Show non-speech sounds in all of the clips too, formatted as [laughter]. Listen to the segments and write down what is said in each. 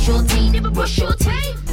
brush your teeth, never brush your teeth.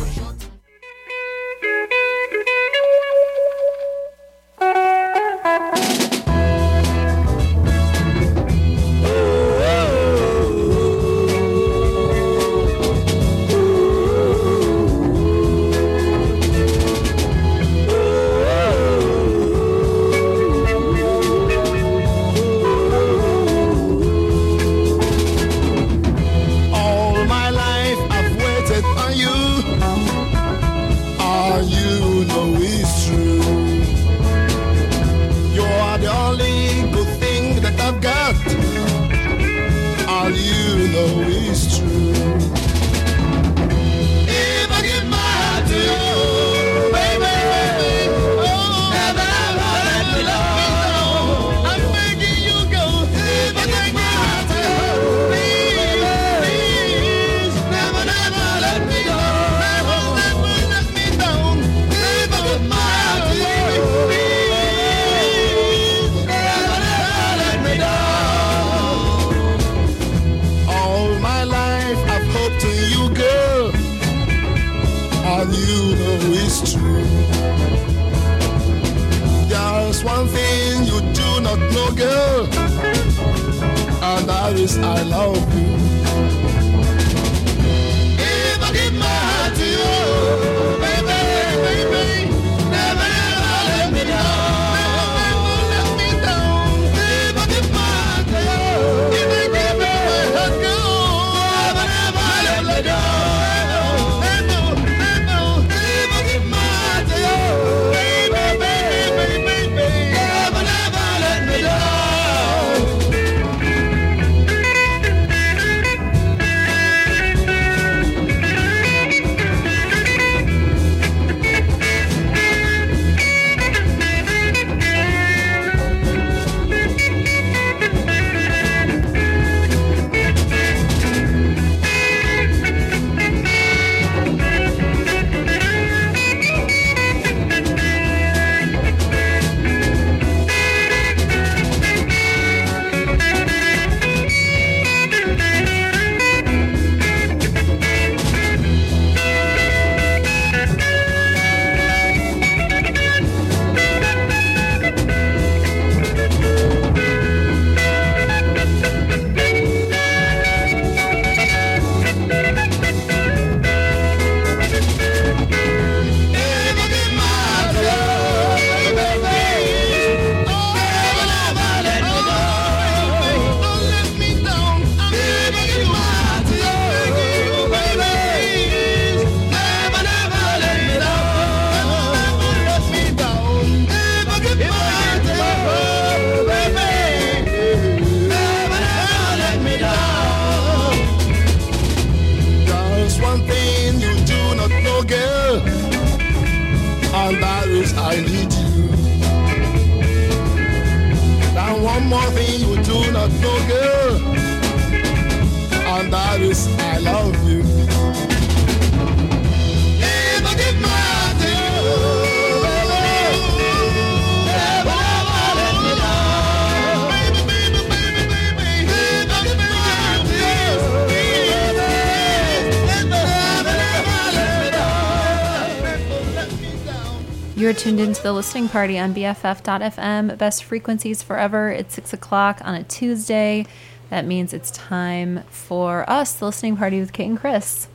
You're tuned into the listening party on BFF.fm, best frequencies forever. It's six o'clock on a Tuesday. That means it's time for us, the listening party with Kate and Chris.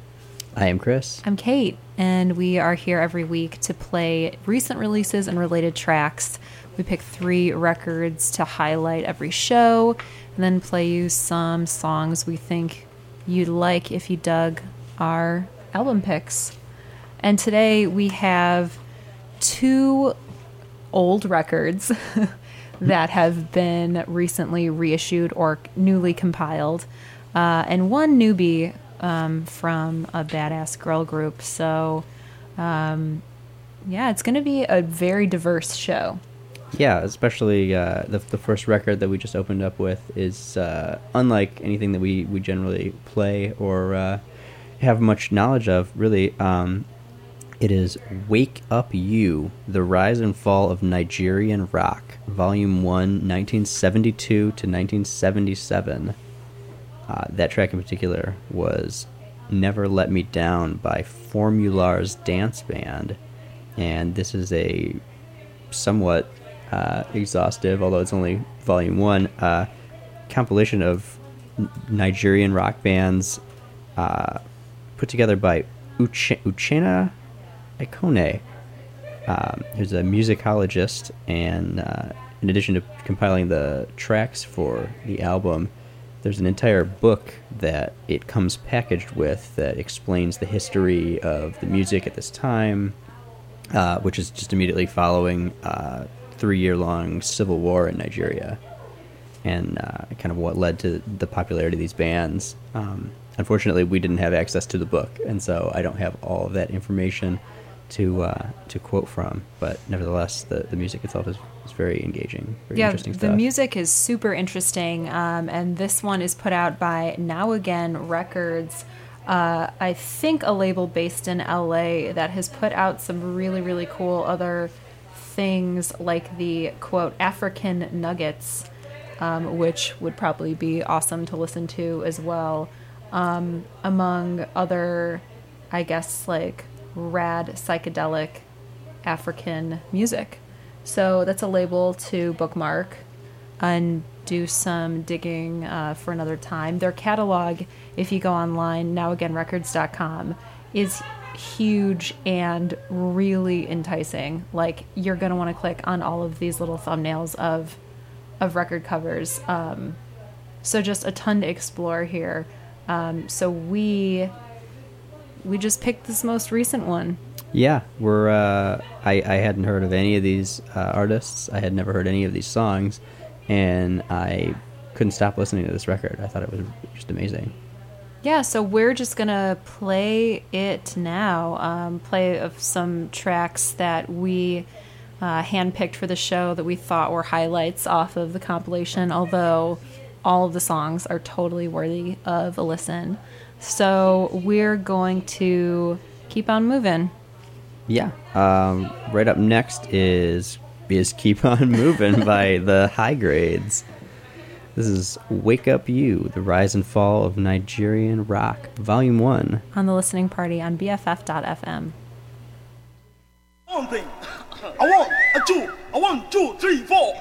I am Chris. I'm Kate, and we are here every week to play recent releases and related tracks. We pick three records to highlight every show, and then play you some songs we think you'd like if you dug our album picks. And today we have two old records [laughs] that have been recently reissued or newly compiled, uh, and one newbie um, from a badass girl group. So, um, yeah, it's going to be a very diverse show. Yeah, especially uh, the the first record that we just opened up with is uh, unlike anything that we we generally play or uh, have much knowledge of. Really, um, it is "Wake Up You: The Rise and Fall of Nigerian Rock," Volume One, 1972 to 1977. Uh, that track in particular was Never Let Me Down by Formulas Dance Band. And this is a somewhat uh, exhaustive, although it's only volume one, uh, compilation of Nigerian rock bands uh, put together by Uche- Uchenna Ikonne, um, who's a musicologist, and uh, in addition to compiling the tracks for the album, there's an entire book that it comes packaged with that explains the history of the music at this time, uh, which is just immediately following uh, three-year-long civil war in Nigeria, and uh, kind of what led to the popularity of these bands. Um, unfortunately, we didn't have access to the book, and so I don't have all of that information to uh, to quote from. But nevertheless, the, the music itself is, is very engaging, very yeah, the music is super interesting, um, and this one is put out by Now Again Records. Uh, I think a label based in LA that has put out some really, really cool other things like the quote African Nuggets, um, which would probably be awesome to listen to as well, um, among other, I guess, like rad psychedelic African music. So that's a label to bookmark and do some digging uh, for another time. Their catalog, if you go online, nowagainrecords.com, is huge and really enticing. Like you're gonna want to click on all of these little thumbnails of of record covers. Um, so just a ton to explore here. Um, so we we just picked this most recent one. Yeah, we're. Uh, I I hadn't heard of any of these uh, artists. I had never heard any of these songs, and I couldn't stop listening to this record. I thought it was just amazing. Yeah, so we're just gonna play it now. Um, play of some tracks that we uh, handpicked for the show that we thought were highlights off of the compilation. Although all of the songs are totally worthy of a listen. So we're going to keep on moving. Yeah. Um, right up next is is "Keep On Moving" [laughs] by the Hygrades. This is "Wake Up You: The Rise and Fall of Nigerian Rock," Volume One. on the listening party on BFF.fm. One thing. A one, a two, a one, two, three, four.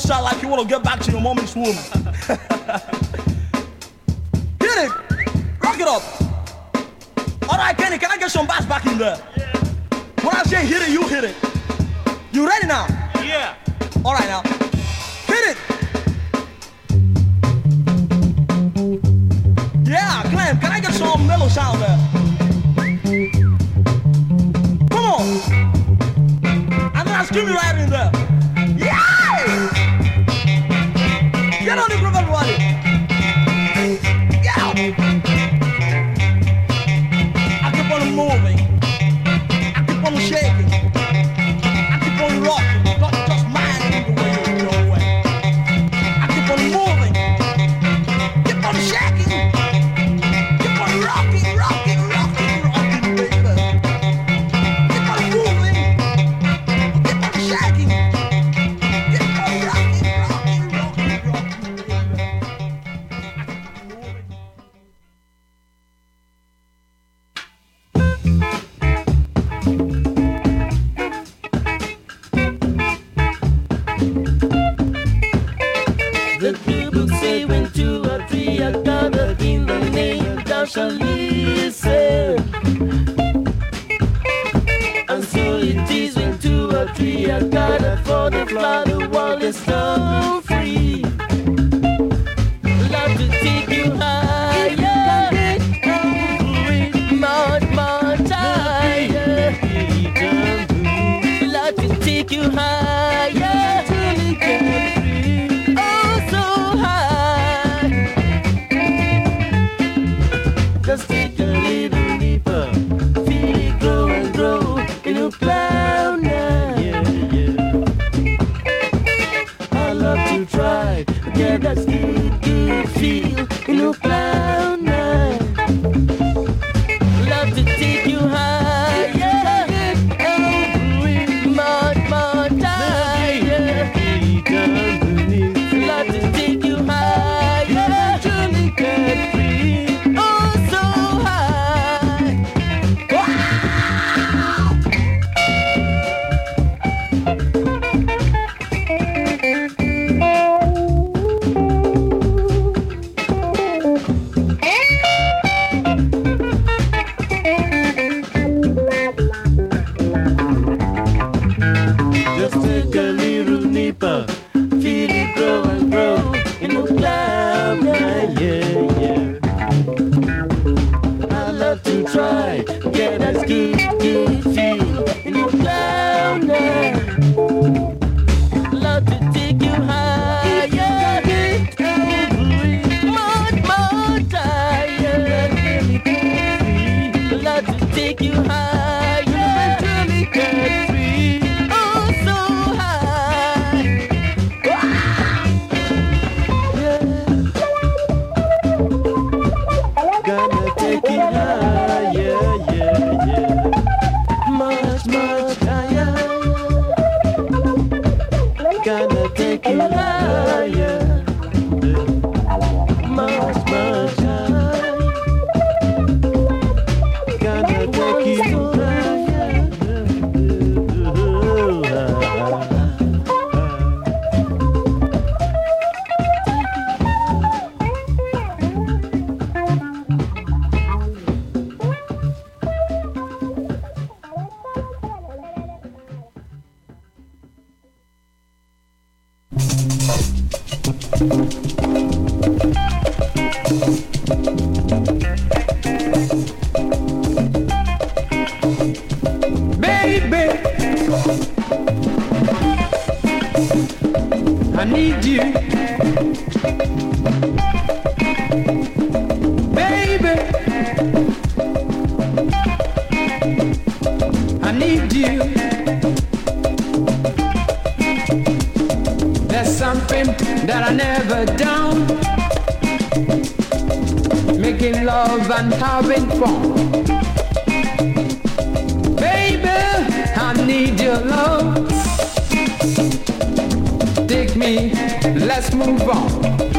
shot like making love and having fun. Baby, I need your love. Take me, let's move on.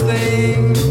Thing.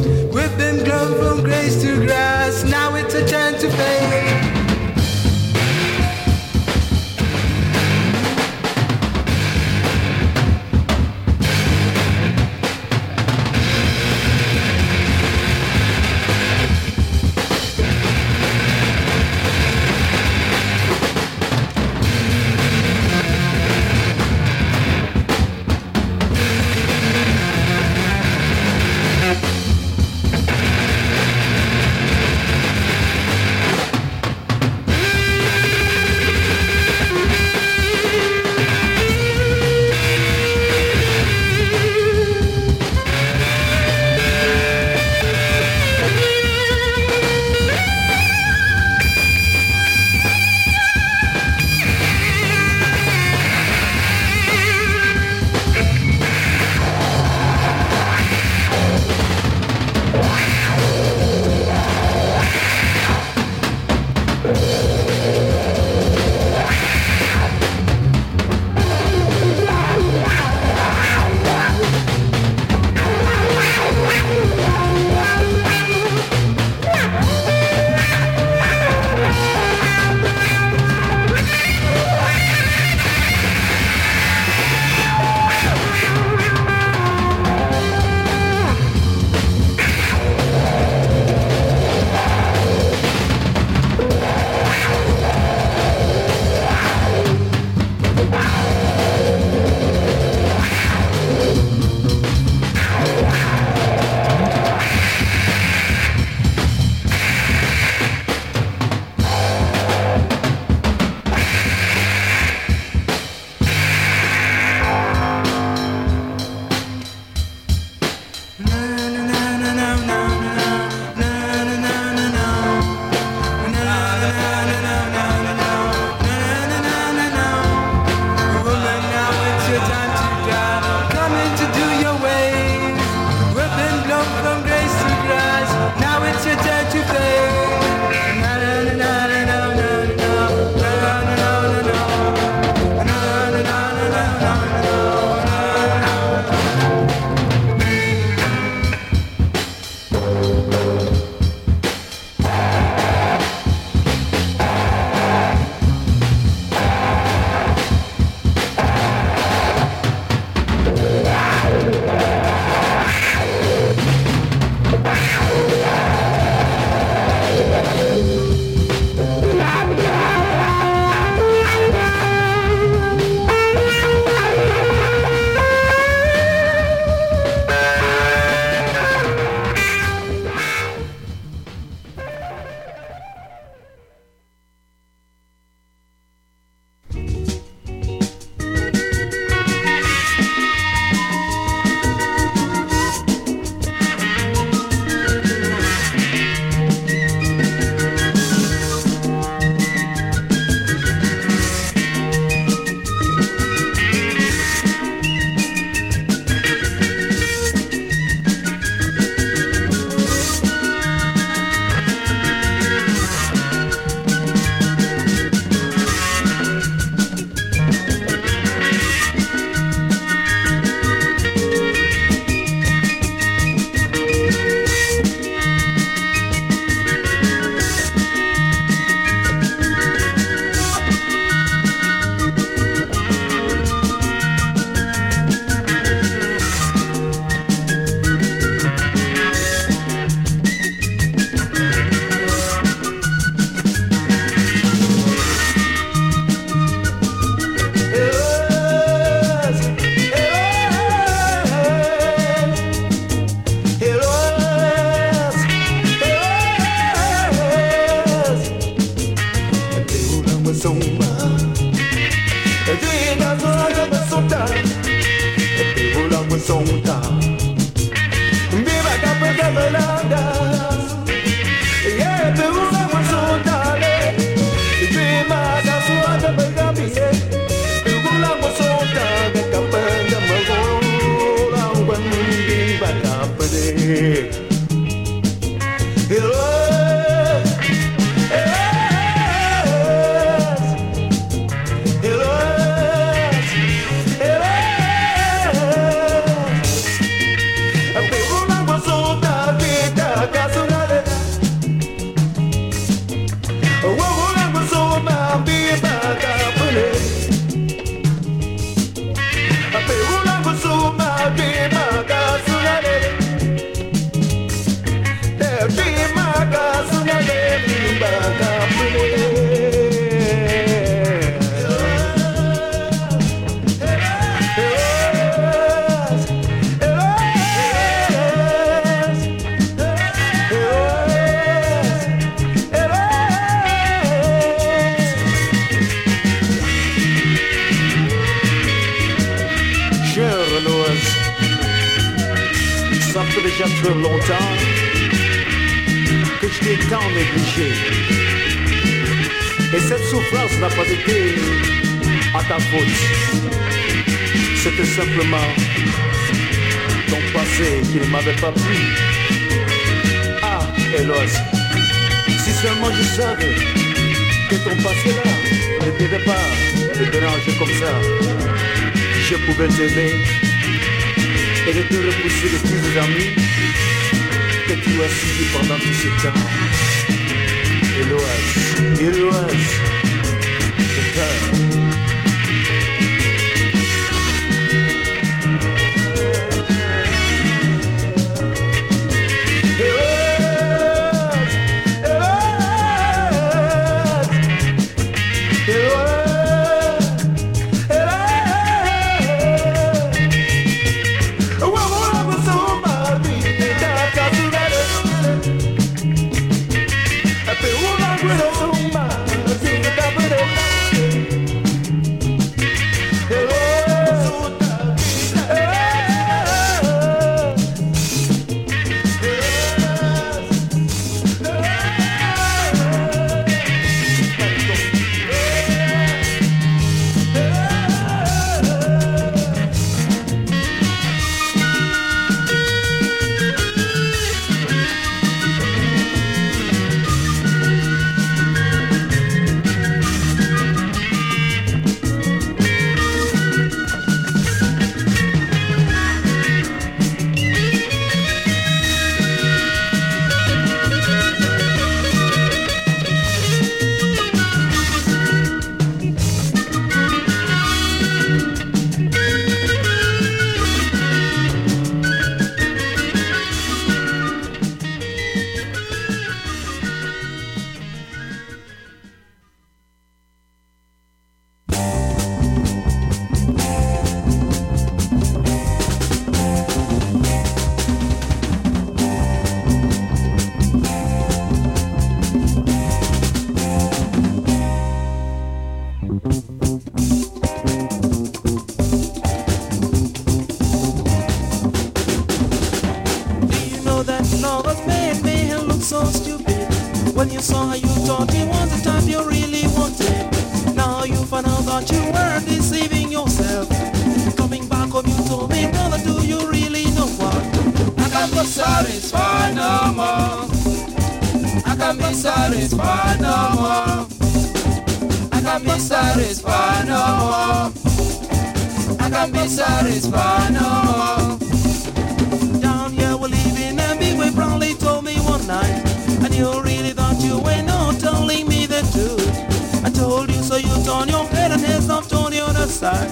quite satisfied no more. Down here we're leaving and me we probably told me one night. And you really thought you were not telling me the truth. I told you so you turned your head and head stopped on the other side.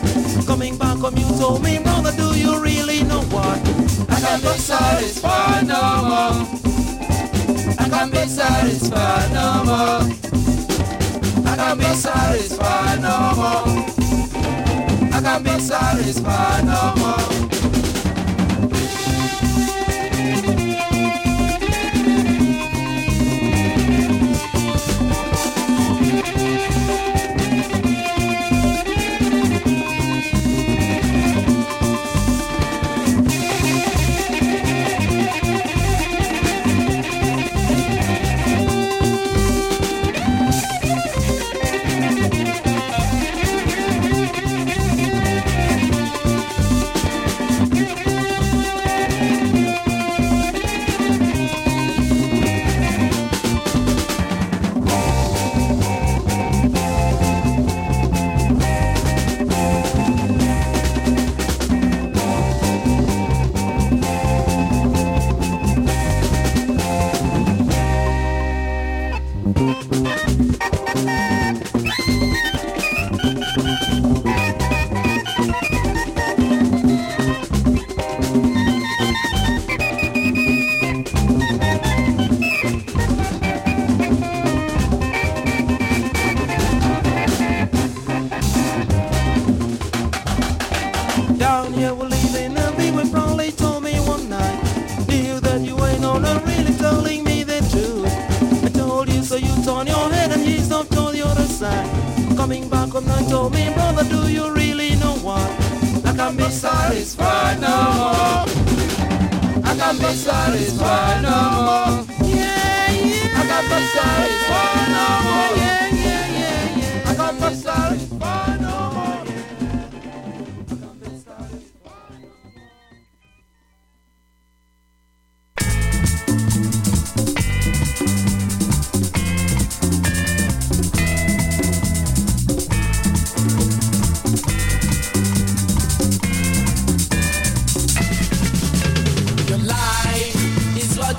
Coming back home you told me brother do you really know what? I can't be satisfied no more. I can't be satisfied no more. I can't be satisfied no more can be satisfied no more.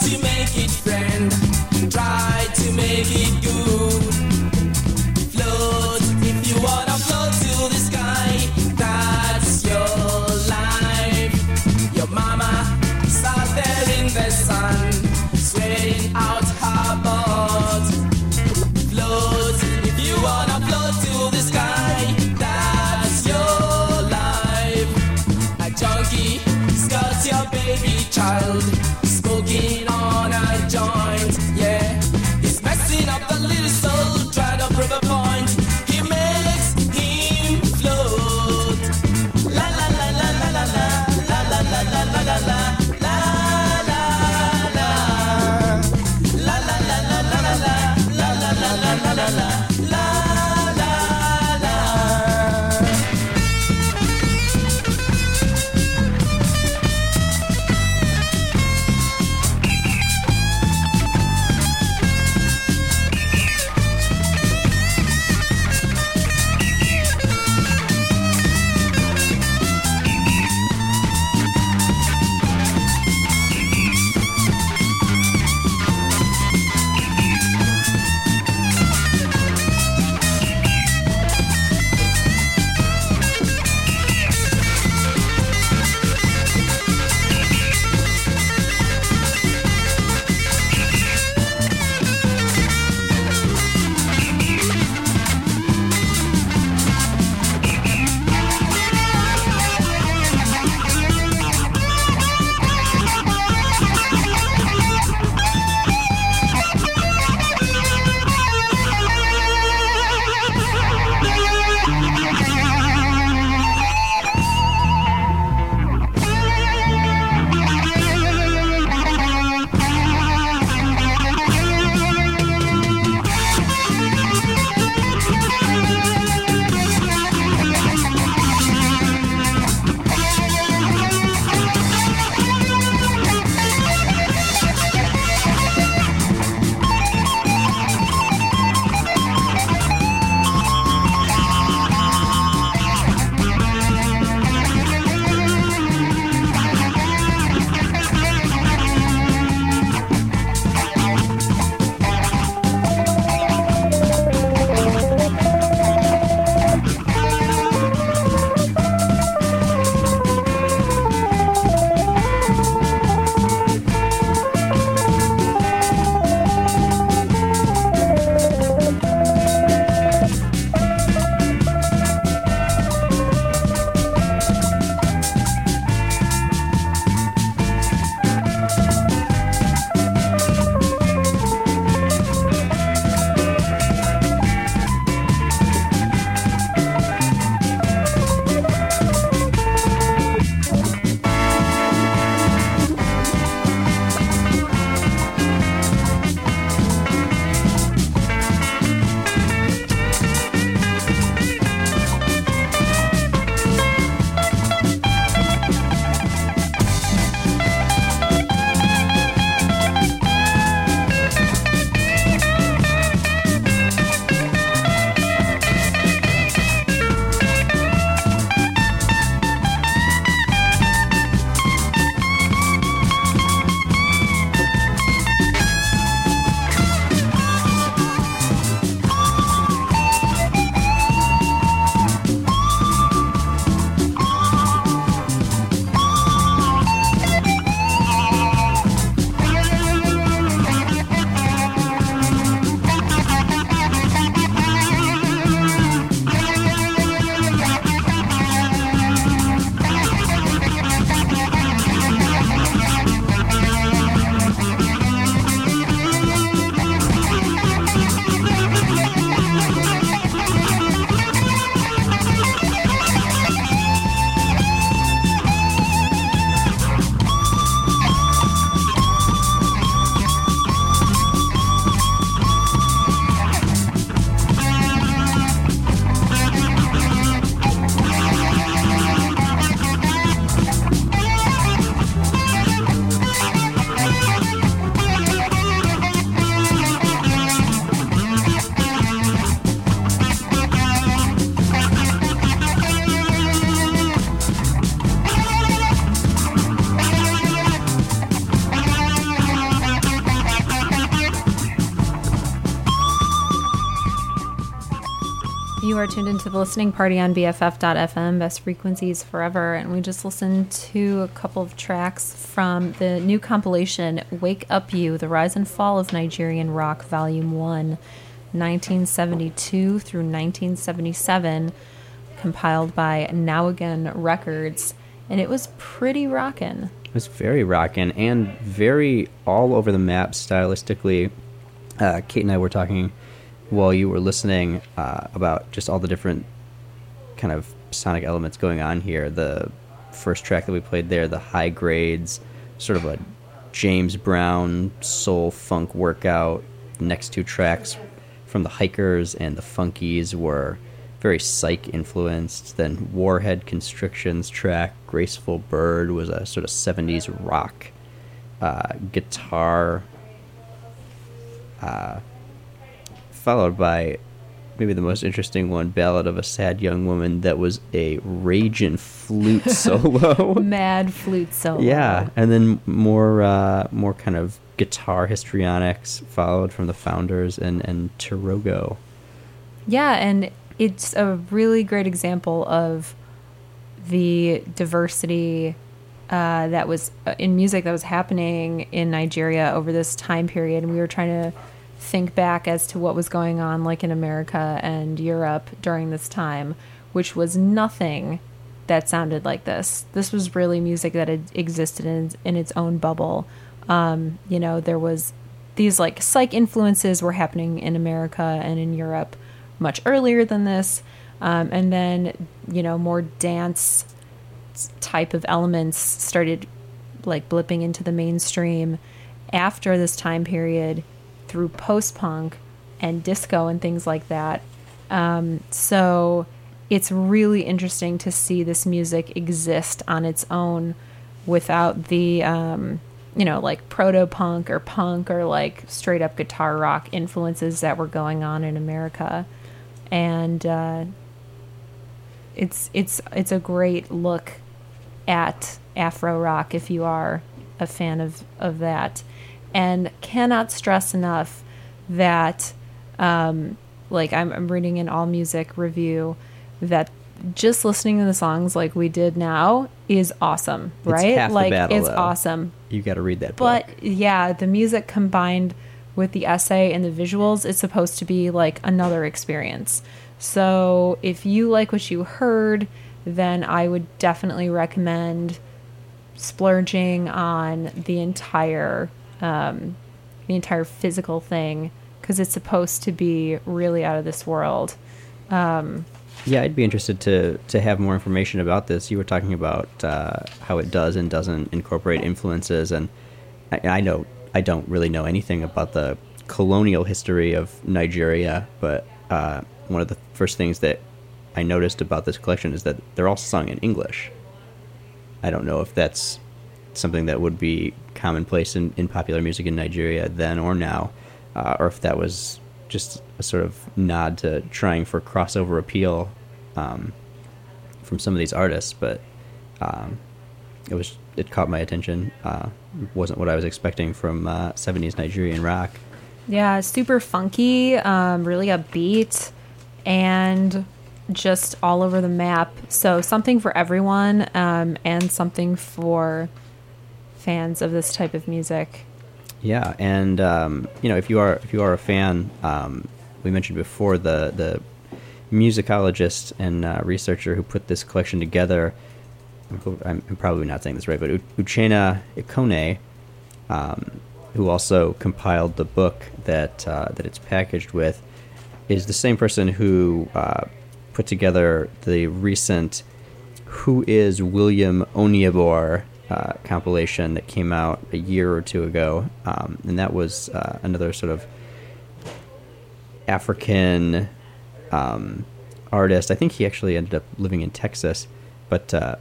to make it friend. Are tuned into the listening party on BFF.fm, best frequencies forever. And we just listened to a couple of tracks from the new compilation, Wake Up You The Rise and Fall of Nigerian Rock, Volume 1, 1972 through 1977, compiled by Now Again Records. And it was pretty rockin'. It was very rockin' and very all over the map stylistically. Uh, Kate and I were talking while you were listening uh, about just all the different kind of sonic elements going on here. The first track that we played there, the Hygrades, sort of a James Brown soul funk workout. Next two tracks from the Hykkers and the Funkees were very psych influenced. Then Warhead Constrictions track, Graceful Bird, was a sort of 70s rock uh, guitar. Uh, followed by maybe the most interesting one, Ballad of a Sad Young Woman, that was a raging flute [laughs] solo. Mad flute solo. yeah, and then more uh, more kind of guitar histrionics followed from the Founders and and Tirogo. Yeah, and it's a really great example of the diversity uh, that was uh, in music that was happening in Nigeria over this time period. And we were trying to think back as to what was going on, like in America and Europe during this time, which was nothing that sounded like this. This was really music that had existed in, in its own bubble. Um, you know, there was these like psych influences were happening in America and in Europe much earlier than this. Um, and then, you know, more dance type of elements started like blipping into the mainstream after this time period through post punk and disco and things like that. Um, so it's really interesting to see this music exist on its own without the, um, you know, like proto punk or punk or like straight up guitar rock influences that were going on in America. And uh, it's it's it's a great look at Afro rock if you are a fan of, of that. And cannot stress enough that, um, like, I'm, I'm reading an all music review that just listening to the songs like we did now is awesome, It's right? the like, battle, it's though. awesome. You got to read that book. But yeah, the music combined with the essay and the visuals is supposed to be like another experience. So if you like what you heard, then I would definitely recommend splurging on the entire um, the entire physical thing because it's supposed to be really out of this world. Um, Yeah, I'd be interested to to have more information about this. You were talking about uh, how it does and doesn't incorporate influences, and I, I know I don't really know anything about the colonial history of Nigeria, but uh, one of the first things that I noticed about this collection is that they're all sung in English. I don't know if that's something that would be commonplace in, in popular music in Nigeria then or now, uh, or if that was just a sort of nod to trying for crossover appeal um, from some of these artists. But um, it was it caught my attention. Uh, wasn't what I was expecting from uh, 70s Nigerian rock. Yeah, super funky, um, really upbeat, and just all over the map. So something for everyone, um, and something for fans of this type of music. Yeah, and um, you know, if you are if you are a fan, um, we mentioned before the the musicologist and uh, researcher who put this collection together. I'm, I'm probably not saying this right, but U- Uchenna Ikonne, um, who also compiled the book that uh, that it's packaged with, is the same person who uh, put together the recent "Who Is William Onyeabor" uh, compilation that came out a year or two ago, um, and that was uh, another sort of African um, artist. I think he actually ended up living in Texas, but uh,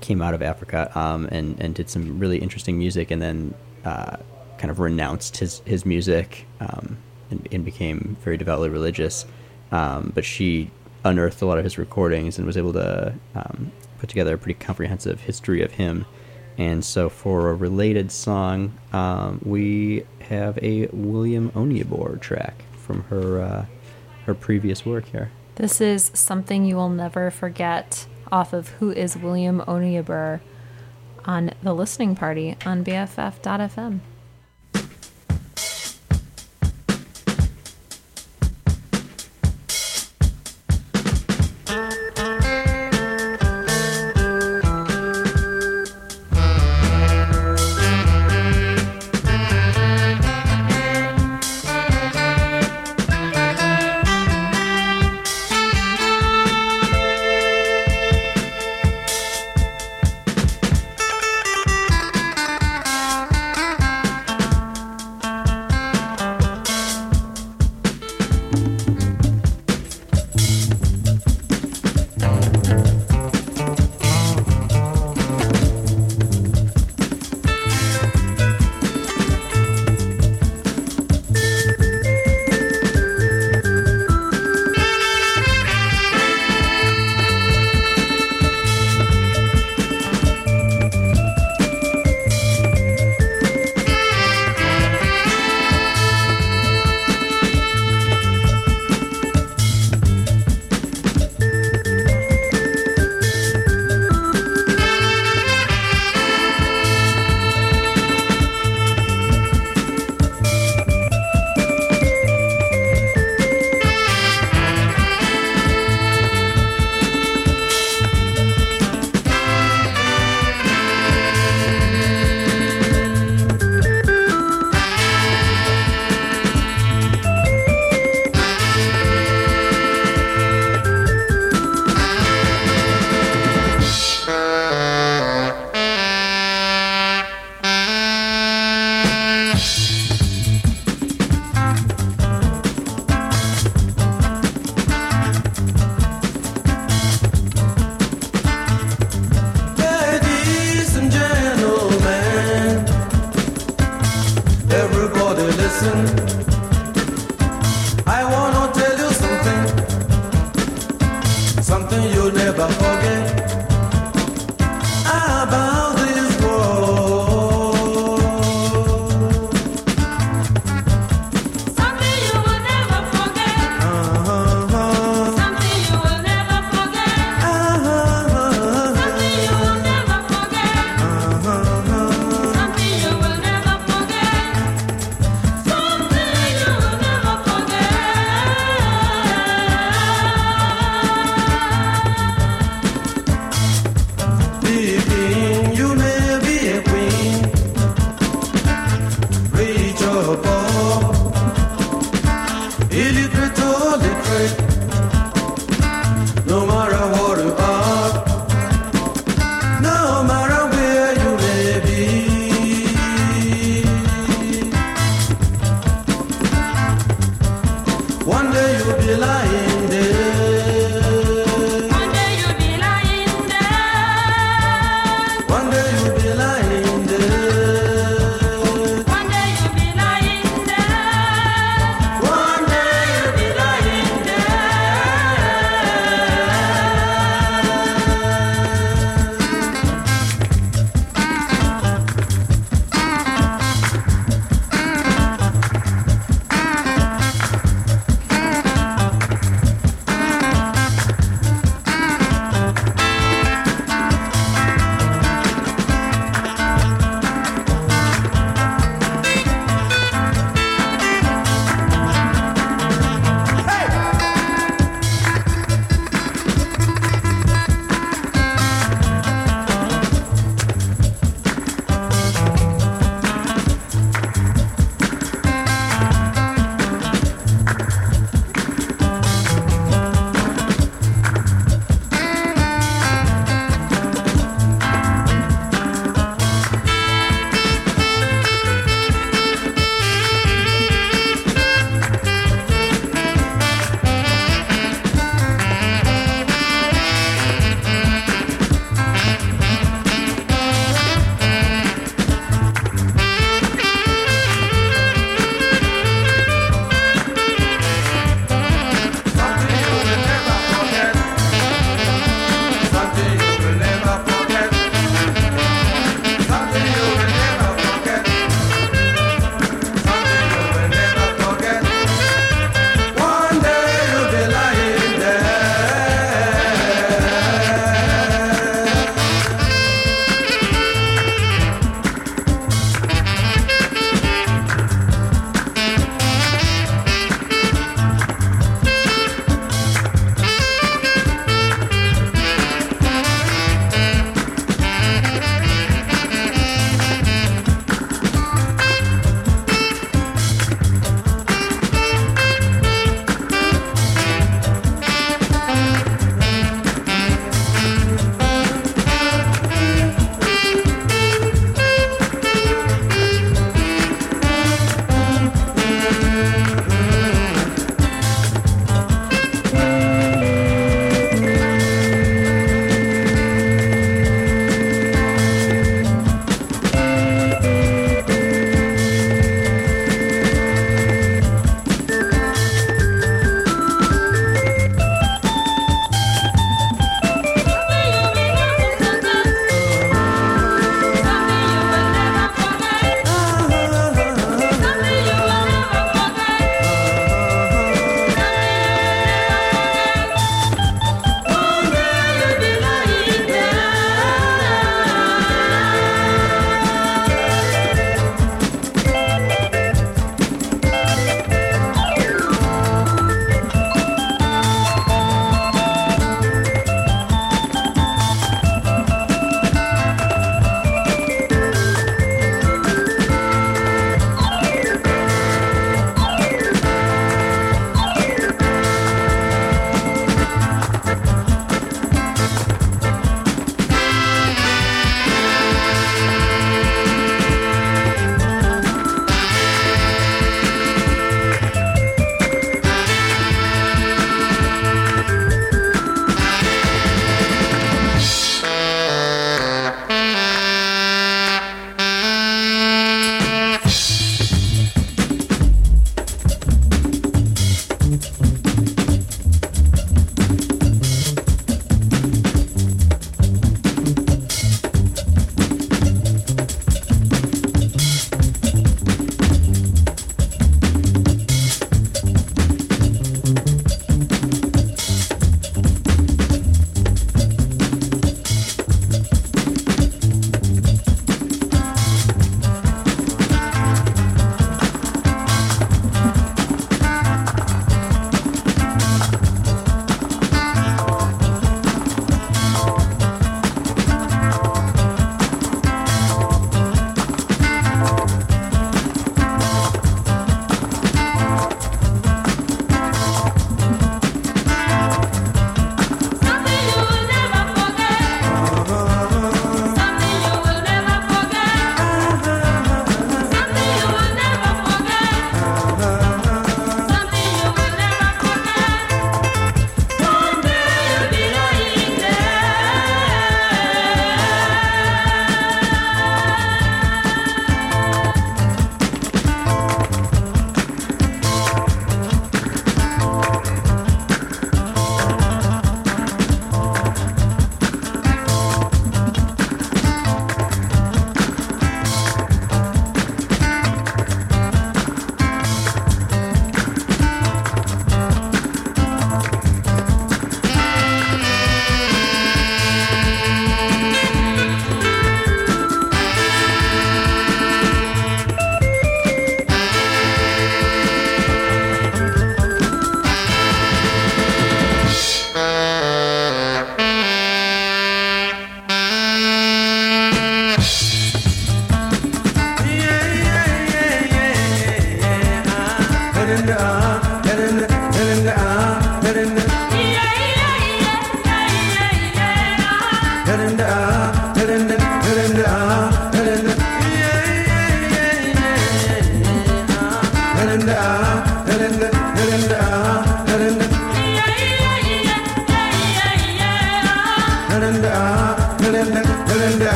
came out of Africa um, and and did some really interesting music, and then uh, kind of renounced his his music um, and, and became very devoutly religious. Um, but she unearthed a lot of his recordings and was able to um, put together a pretty comprehensive history of him. And so, for a related song, um, we have a William Onyeabor track from her uh, her previous work here. This is something you will never forget off of Who is William Onyeabor on the listening party on BFF.fm.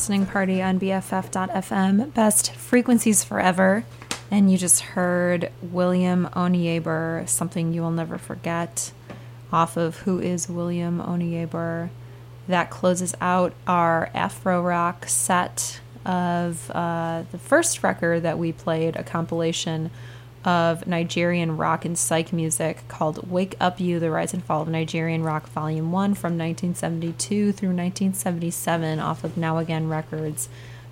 listening party on BFF.FM, best frequencies forever. And you just heard William Onyeabor, something you will never forget, off of Who is William Onyeabor. That closes out our Afro Rock set of uh, the first record that we played, a compilation of Nigerian rock and psych music called Wake Up You, The Rise and Fall of Nigerian Rock Volume 1 from 1972 through 1977 off of Now Again Records.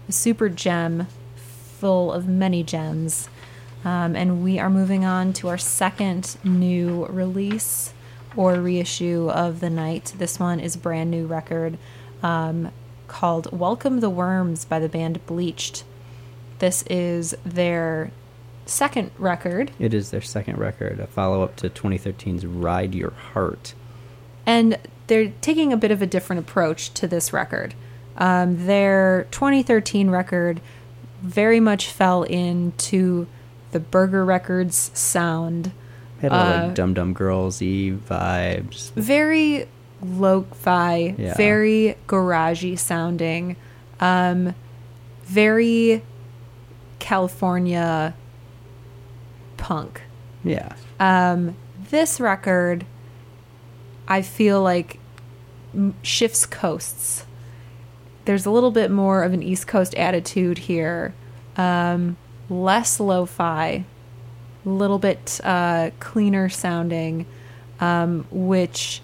A super gem full of many gems. Um, and we are moving on to our second new release or reissue of the night. This one is a brand new record um, called Welcome the Worms by the band Bleached. This is their second record, It is their second record, a follow up to 2013's Ride Your Heart. and they're taking a bit of a different approach to this record. Um, their 2013 record very much fell into the Burger Records sound. Had a lot Uh, of like Dum Dum Girls y vibes. very lo-fi, Yeah. very garagey sounding, um, very California punk. Yeah. Um, this record, I feel like shifts coasts. There's a little bit more of an East Coast attitude here, um, less lo-fi, a little bit uh, cleaner sounding, um, which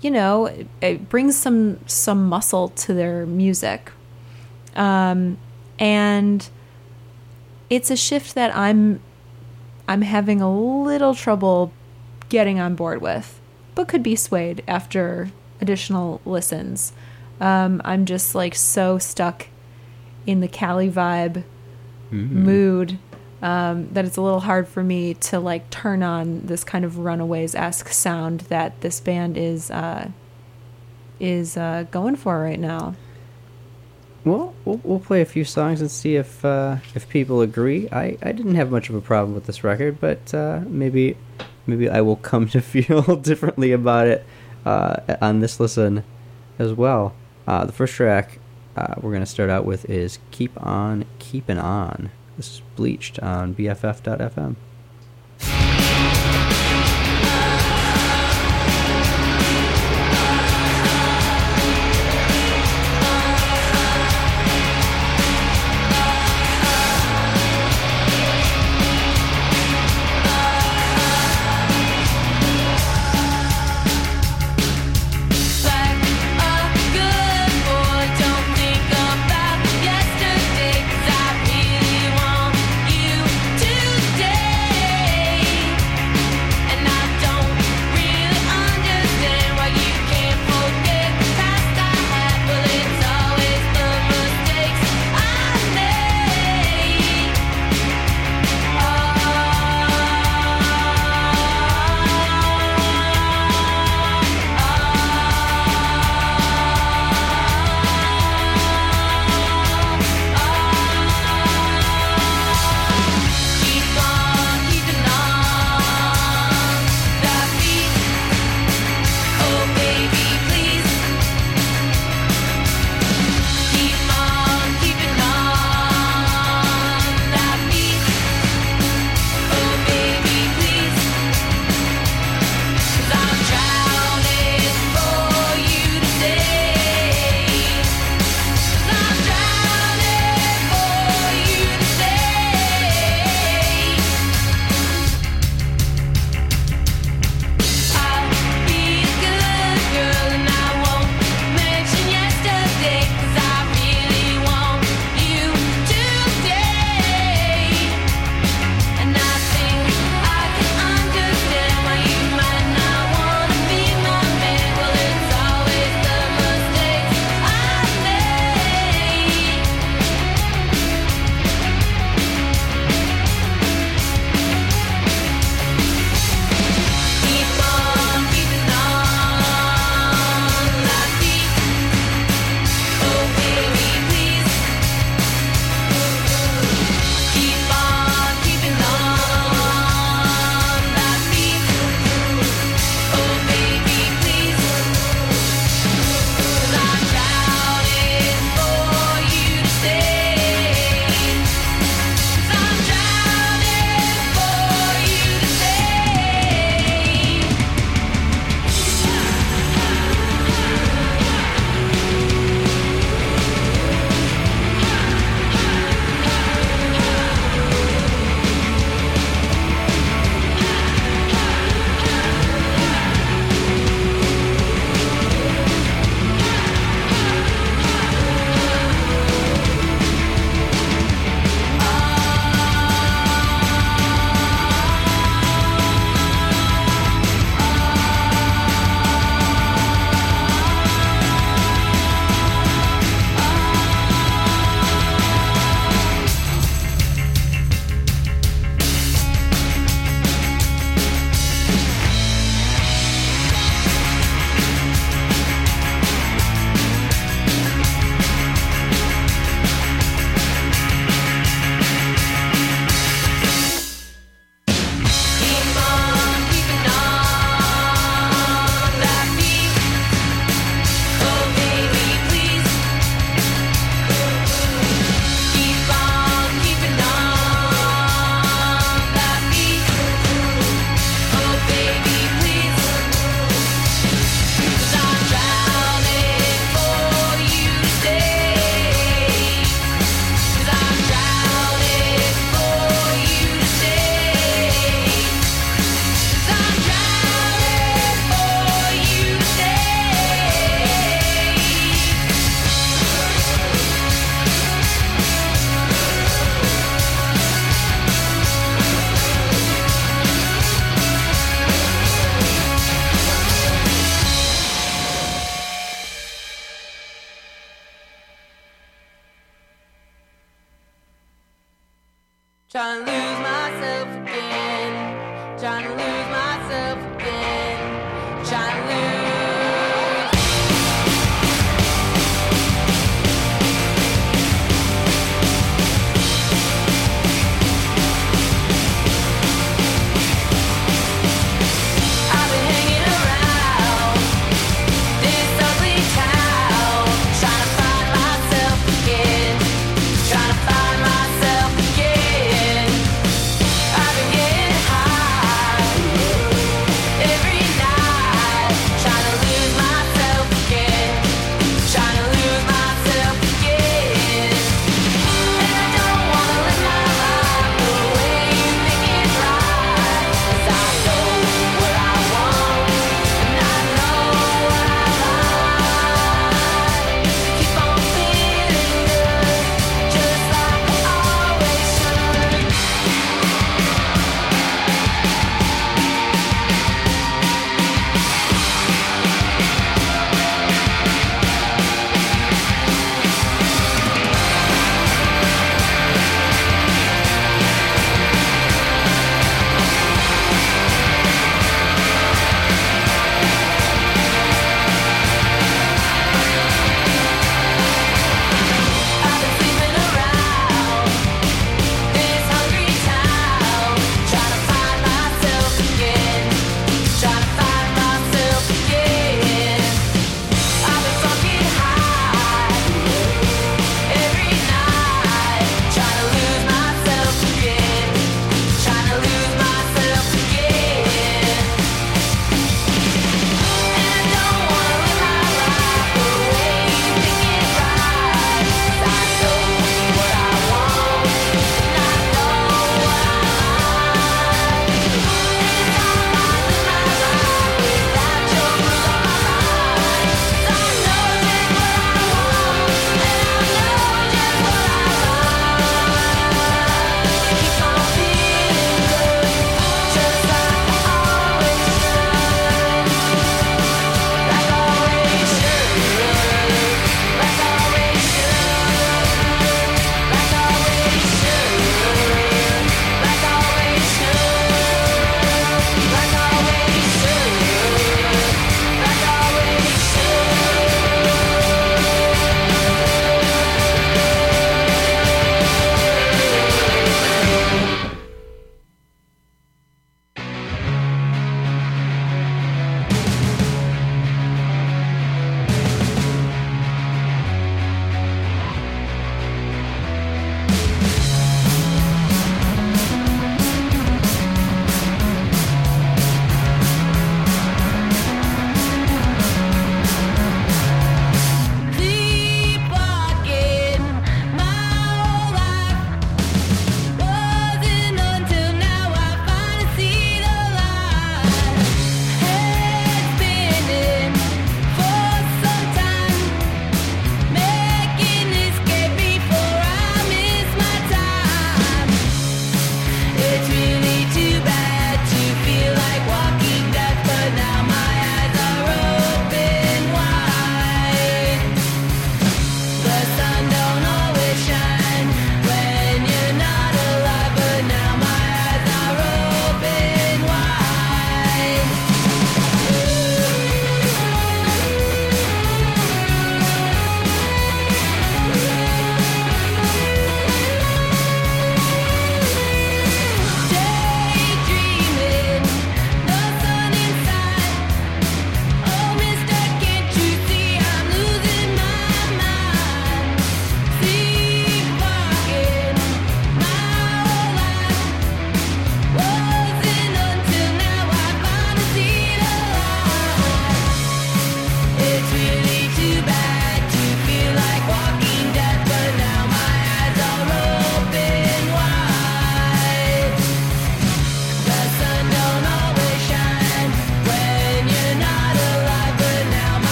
you know it, it brings some some muscle to their music, um, and it's a shift that I'm I'm having a little trouble getting on board with, but could be swayed after additional listens. Um, I'm just like so stuck in the Cali vibe mood um, that it's a little hard for me to like turn on this kind of Runaways esque sound that this band is uh, is uh, going for right now. Well, we'll we'll play a few songs and see if uh, if people agree. I, I didn't have much of a problem with this record, but uh, maybe maybe I will come [laughs] to feel [laughs] differently about it uh, on this listen as well. Uh, the first track uh, we're gonna start out with is "Keep On Keepin' On." This is Bleached on BFF.fm.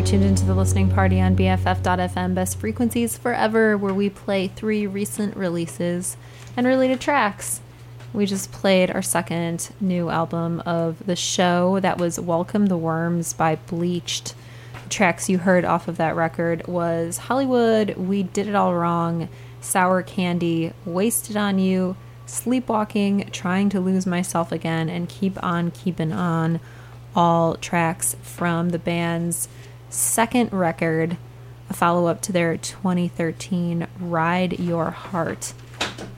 You're tuned into the listening party on BFF.FM Best Frequencies Forever, where we play three recent releases and related tracks. We just played our second new album of the show. That was Welcome the Worms by Bleached. The tracks you heard off of that record was Hollywood, We Did It All Wrong, Sour Candy, Wasted on You, Sleepwalking, Trying to Lose Myself Again, and Keep On Keepin' On. All tracks from the band's second record, a follow up to their 2013 Ride Your Heart,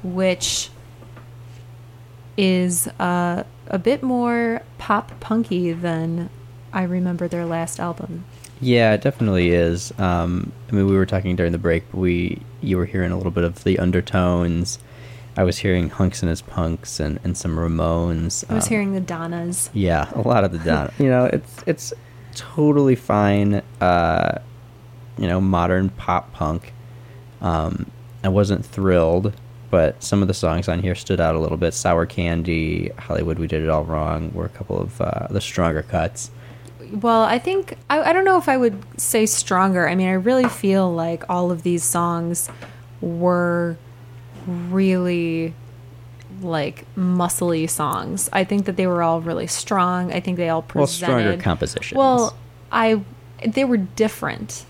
which is uh, a bit more pop punky than I remember their last album. Yeah, it definitely is. Um, I mean, we were talking during the break. We you were hearing a little bit of the undertones. I was hearing Hunx and his Punx and, and some Ramones. I was um, hearing the Donnas. Yeah, a lot of the Don. you know, it's it's totally fine. Uh, you know, modern pop punk. Um, I wasn't thrilled, but some of the songs on here stood out a little bit. Sour Candy, Hollywood, We Did It All Wrong were a couple of uh, the stronger cuts. Well, I think I, I don't know if I would say stronger. I mean, I really feel like all of these songs were really like muscly songs. I think that they were all really strong. I think they all presented Well, stronger compositions. Well, I they were different.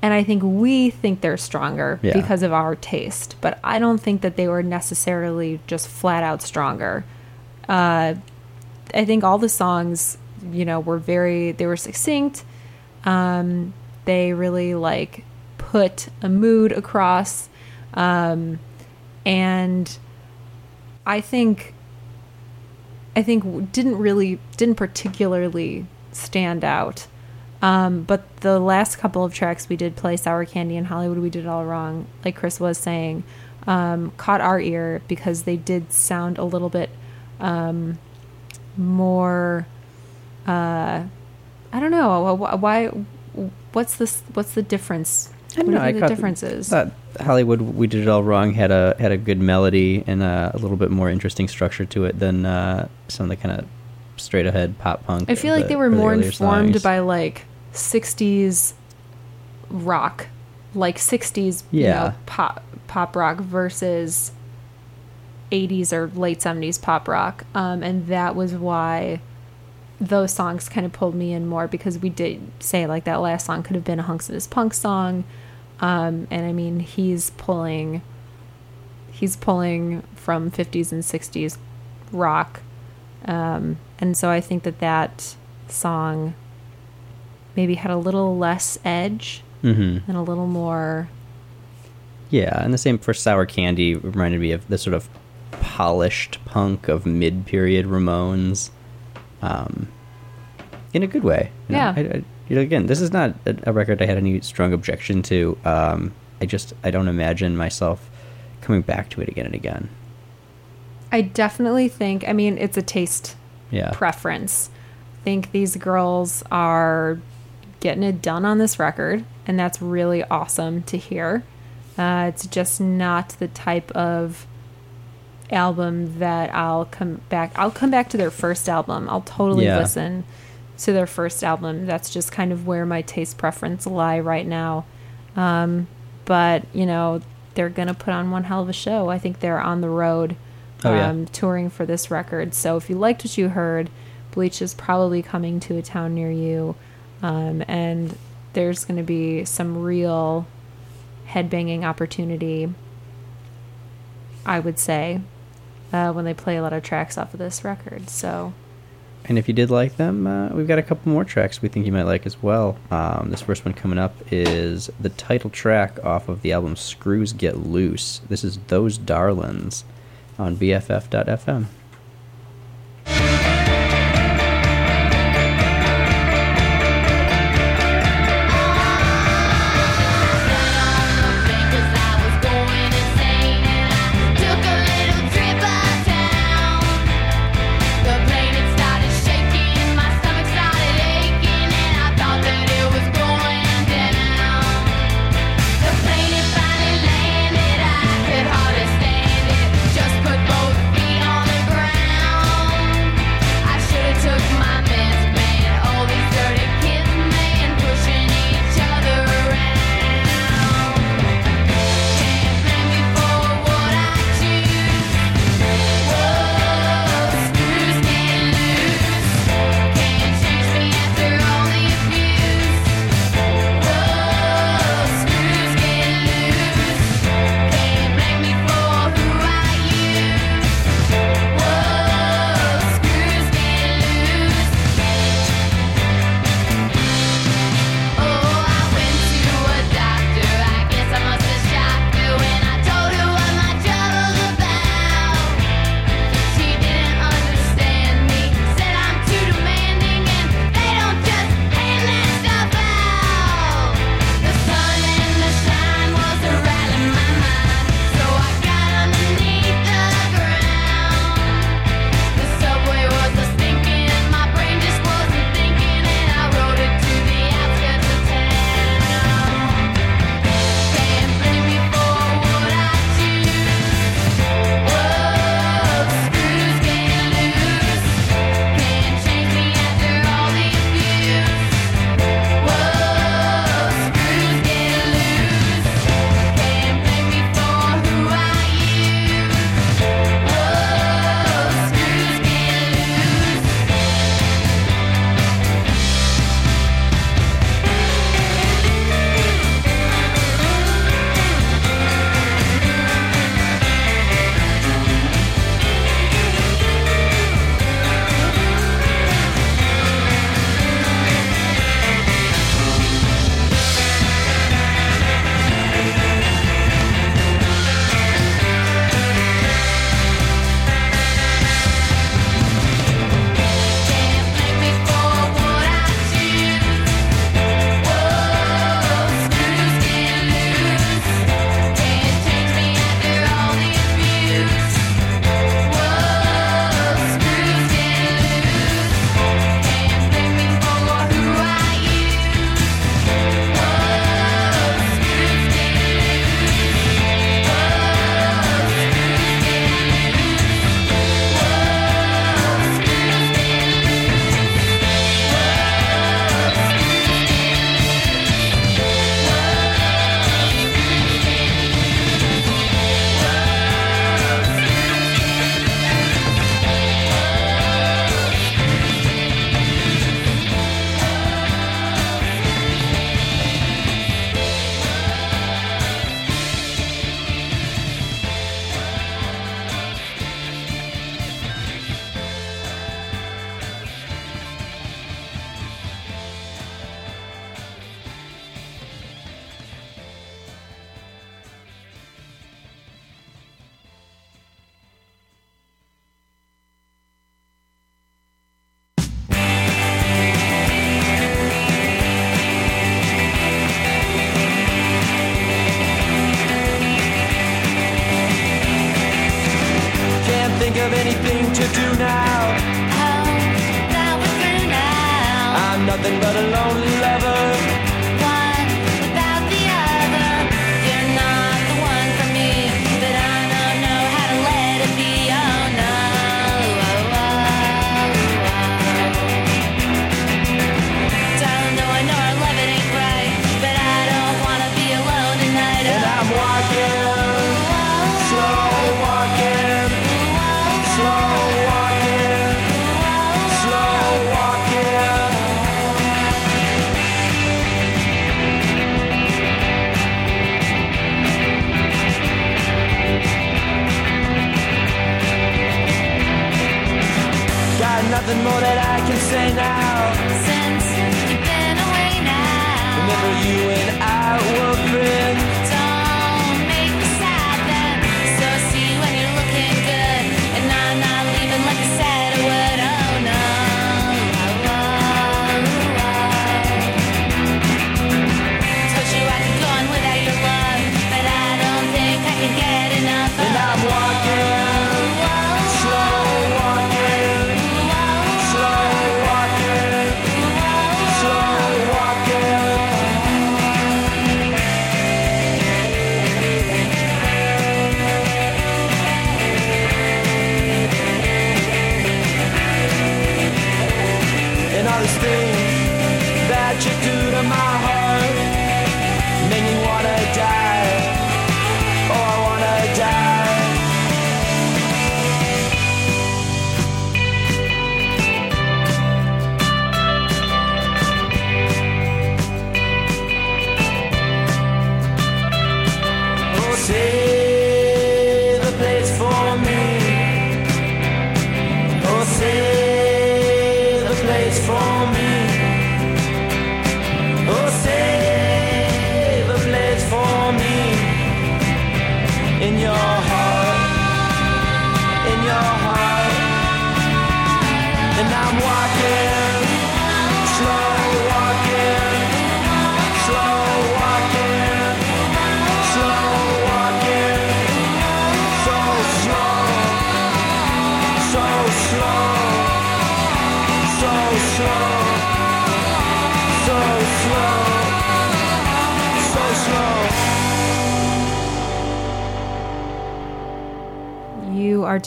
And I think we think they're stronger Yeah. because of our taste, but I don't think that they were necessarily just flat out stronger. Uh, I think all the songs, you know, were very they were succinct. Um, they really like put a mood across, um, and I think I think didn't really didn't particularly stand out. Um, but the last couple of tracks we did play, Sour Candy and Hollywood, we did it all wrong. Like Chris was saying, um, caught our ear because they did sound a little bit um, more. Uh, I don't know why. What's this? What's the difference? I don't do know. I the caught- difference is? thought Hollywood, we did it all wrong. Had a had a good melody and a, a little bit more interesting structure to it than uh, some of the kind of straight ahead pop punk. I feel like the- they were of the more informed songs. by like 60s rock, like 60s you Yeah. know, pop pop rock versus 80s or late 70s pop rock. Um, and that was why those songs kind of pulled me in more because we did say like that last song could have been a Hunx and His Punk song. Um, and I mean, he's pulling he's pulling from 50s and 60s rock um, and so I think that that song maybe had a little less edge Mhm. and a little more. Yeah, and the same for Sour Candy reminded me of the sort of polished punk of mid period Ramones, um, in a good way. you know. Yeah. I, I, you know, again, this is not a, a record I had any strong objection to. Um, I just I don't imagine myself coming back to it again and again. I definitely think. I mean, it's a taste Yeah. preference. I think these girls are getting it done on this record, and that's really awesome to hear. Uh, it's just not the type of album that I'll come back. I'll come back to their first album. I'll totally Yeah. listen to their first album. That's just kind of where my taste preference lie right now. Um, but you know, they're gonna put on one hell of a show. I think they're on the road Oh, yeah. um, touring for this record. So if you liked what you heard, Bleach is probably coming to a town near you, um, and there's going to be some real headbanging opportunity. I would say uh, when they play a lot of tracks off of this record. So. And if you did like them, uh, we've got a couple more tracks we think you might like as well. Um, this first one coming up is the title track off of the album Screws Get Loose. This is Those Darlins on BFF.fm.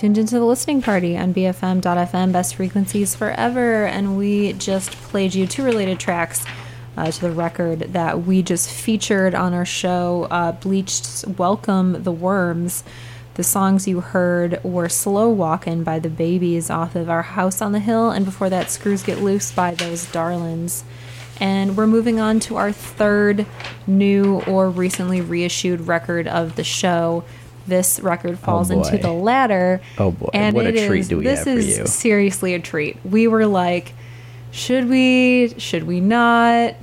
tuned into the listening party on BFF.FM, best frequencies forever. And we just played you two related tracks uh, to the record that we just featured on our show, uh, Bleached Welcome the Worms. The songs you heard were Slow Walkin' by the Babies off of Our House on the Hill, and before that, Screws Get Loose by Those Darlins. And we're moving on to our third new or recently reissued record of the show. This record falls into Oh, boy. the latter. Oh, boy. And What a treat is- do we this have for you? This is seriously a treat. We were like, should we? Should we not?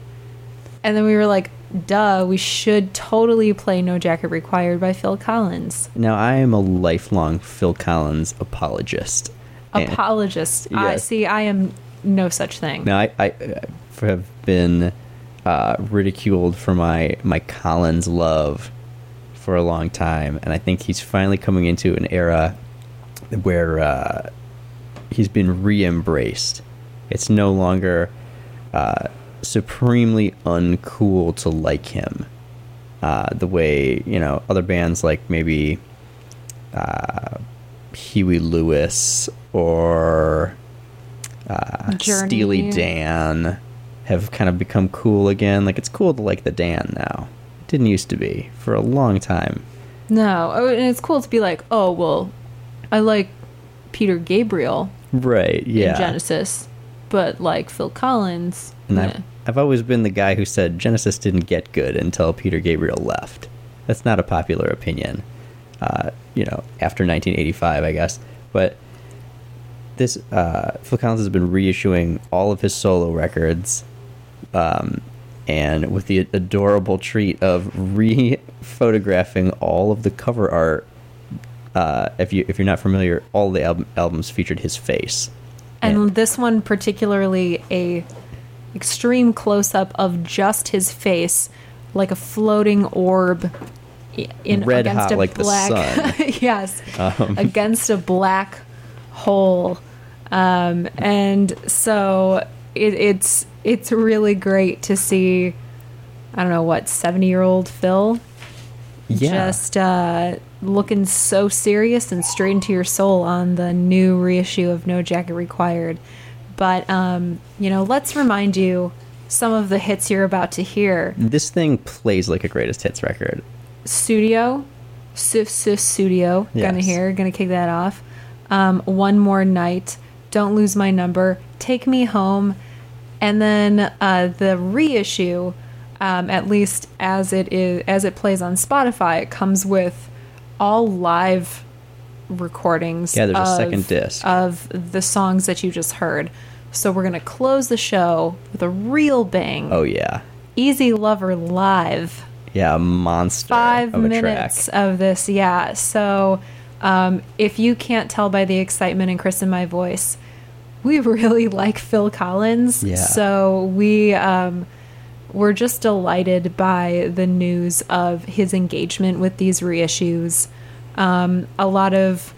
And then we were like, duh, we should totally play No Jacket Required by Phil Collins. Now, I am a lifelong Phil Collins apologist. And- Apologist. I Yes. see, I am no such thing. Now, I, I uh, have been uh, ridiculed for my, my Collins love for a long time, and I think he's finally coming into an era where uh, he's been re embraced. It's no longer uh, supremely uncool to like him. Uh, the way, you know, other bands like maybe uh, Huey Lewis or uh, Steely Dan have kind of become cool again. Like it's cool to like the Dan now. Didn't used to be for a long time. No. Oh, and it's cool to be like, oh, well, I like Peter Gabriel Right? Yeah. in Genesis, but like Phil Collins. And. I've, I've always been the guy who said Genesis didn't get good until Peter Gabriel left. That's not a popular opinion, uh, you know, after 1985, I guess. But this, uh, Phil Collins has been reissuing all of his solo records, um, and with the adorable treat of re-photographing all of the cover art. Uh, if you if you're not familiar, all the album, albums featured his face. and this one particularly a extreme close up of just his face like a floating orb in Red against hot a like the black sun. [laughs] yes Um. against a black hole um, and so it, it's it's really great to see I don't know what 70 year old Phil Yeah. just uh, looking so serious and straight into your soul on the new reissue of No Jacket Required. But, um, you know, let's remind you some of the hits you're about to hear. This thing plays like a greatest hits record. Studio, Sif Sif Studio, gonna hear, gonna kick that off. Um, One More Night, Don't Lose My Number, Take Me Home, and then uh, the reissue, um, at least as it is as it plays on Spotify, it comes with all live recordings. Yeah, there's a of- second disc. of the songs that you just heard. So we're gonna close the show with a real bang Oh yeah. Easy Lover Live. Yeah, a monster Five of a minutes of this, yeah. So um, if you can't tell by the excitement and Chris and my voice, we really [laughs] like Phil Collins. Yeah. So we um, we're just delighted by the news of his engagement with these reissues. Um, a lot of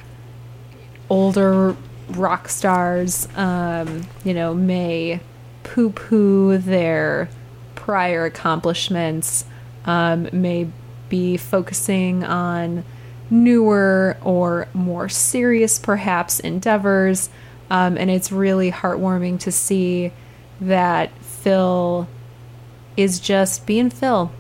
older rock stars, um, you know, may poo poo their prior accomplishments, um, may be focusing on newer or more serious, perhaps, endeavors. Um, and it's really heartwarming to see that Phil is just being Phil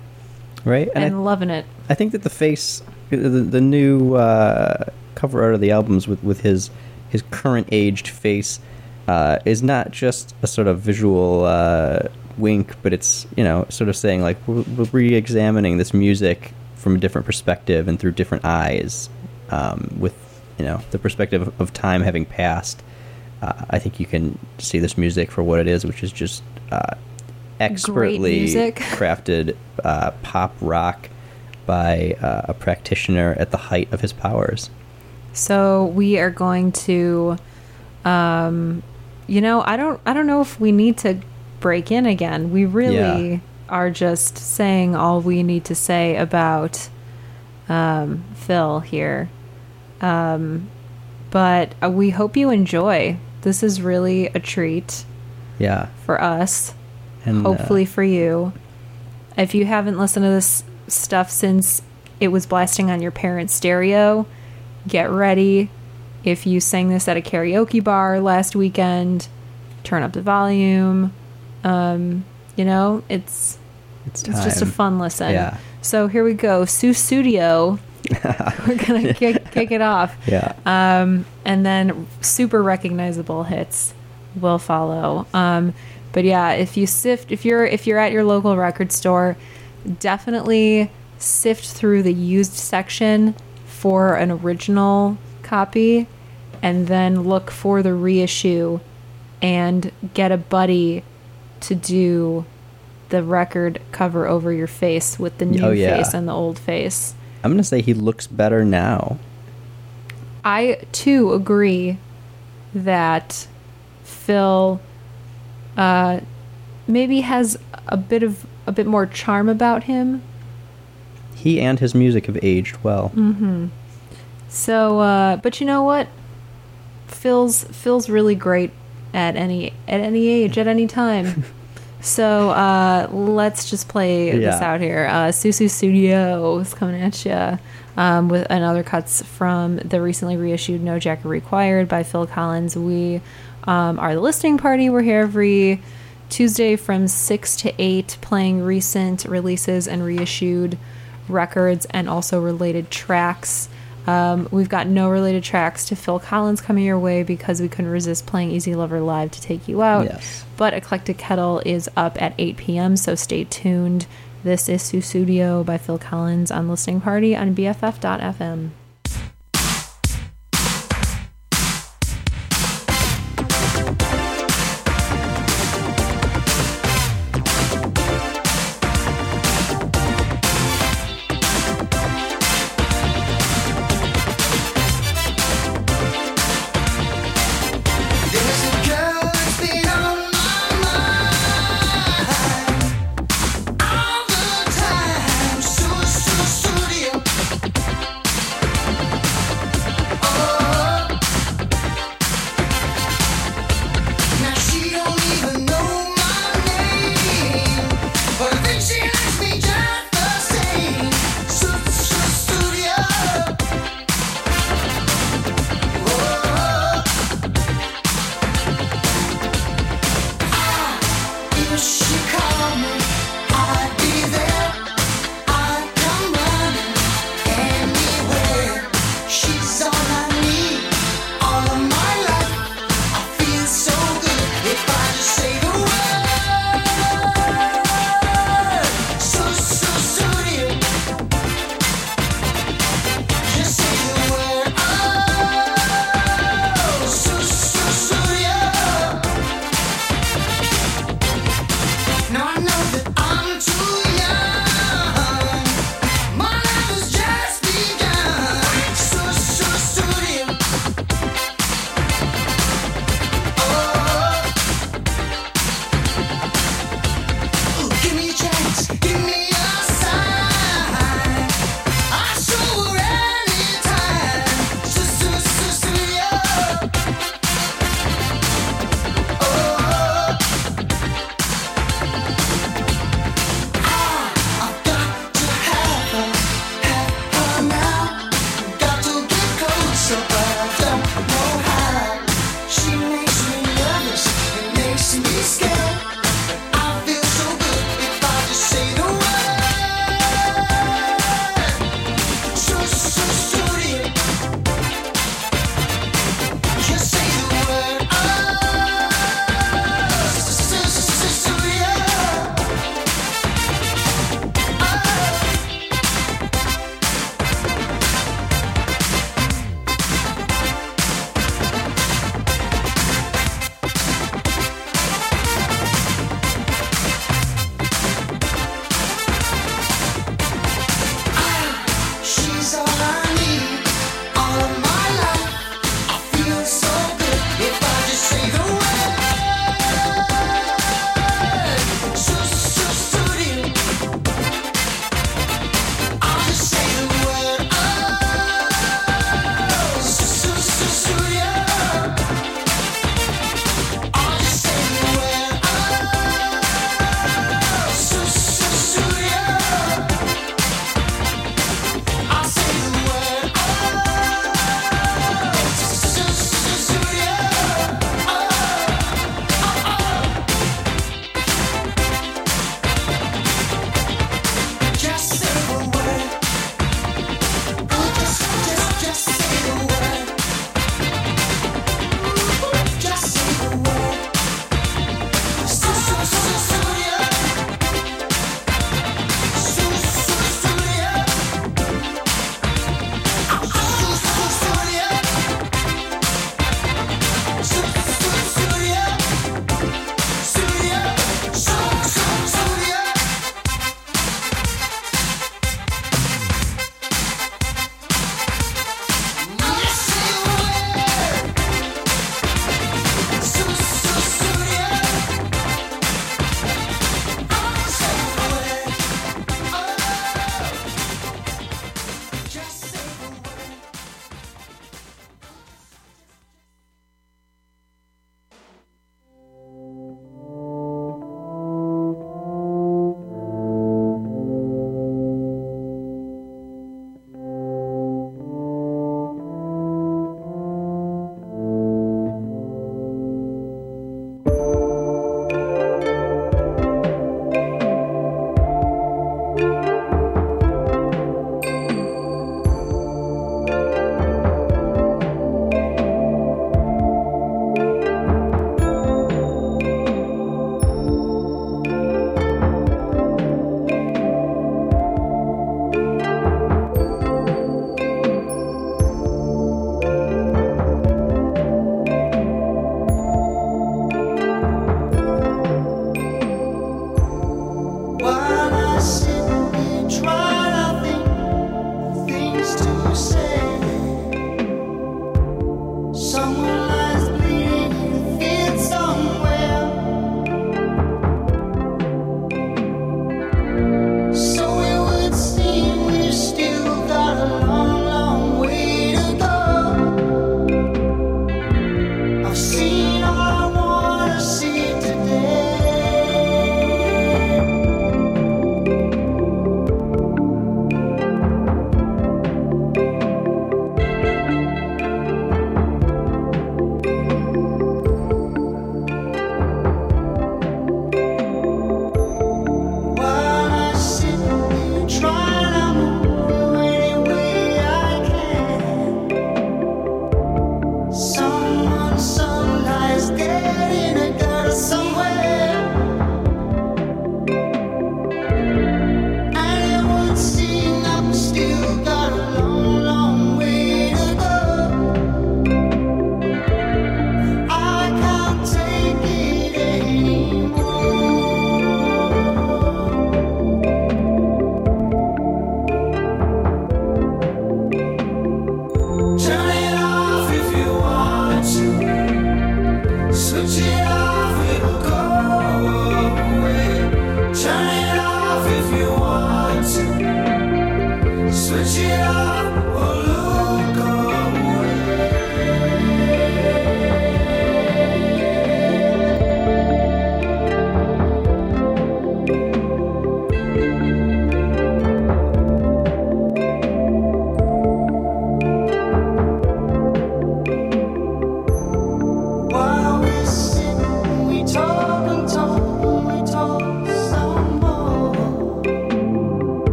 right? and, And, I, loving it. I think that the face, the, the new uh, cover art of the albums with, with his his current aged face, uh, is not just a sort of visual uh, wink, but it's you know sort of saying like we're, we're re-examining this music from a different perspective and through different eyes, um, with you know the perspective of time having passed. Uh, I think you can see this music for what it is, which is just uh, expertly [laughs] crafted uh, pop rock by uh, a practitioner at the height of his powers. So we are going to, um, you know, I don't, I don't know if we need to break in again. We really Yeah. are just saying all we need to say about um, Phil here. Um, but uh, we hope you enjoy. This is really a treat Yeah, for us. and uh, hopefully for you. If you haven't listened to this stuff since it was blasting on your parents' stereo, get ready. If you sang this at a karaoke bar last weekend, turn up the volume. Um, you know, it's it's, it's just a fun listen. Yeah. So here we go. Sussudio. [laughs] We're gonna kick, kick it off. Yeah, Um, and then super recognizable hits will follow. Um, but yeah, if you sift, if you're if you're at your local record store, definitely sift through the used section for an original copy, and then look for the reissue, and get a buddy to do the record cover over your face with the new Oh, yeah. face and the old face. I'm gonna say he looks better now. I too agree that Phil uh, maybe has a bit of a bit more charm about him. He and his music have aged well. Mm-hmm. So, uh, but you know what? Phil's Phil's really great at any at any age at any time. [laughs] so uh, let's just play this out here. Uh, Sussudio is coming at you um, with another cuts from the recently reissued No Jacket Required by Phil Collins. We um, are the listening party. We're here every Tuesday from six to eight, playing recent releases and reissued records and also related tracks. Um, we've got no related tracks to Phil Collins coming your way because we couldn't resist playing Easy Lover live to take you out. Yes. But Eclectic Kettle is up at 8 p.m., so stay tuned. This is Sussudio by Phil Collins on Listening Party on BFF.fm.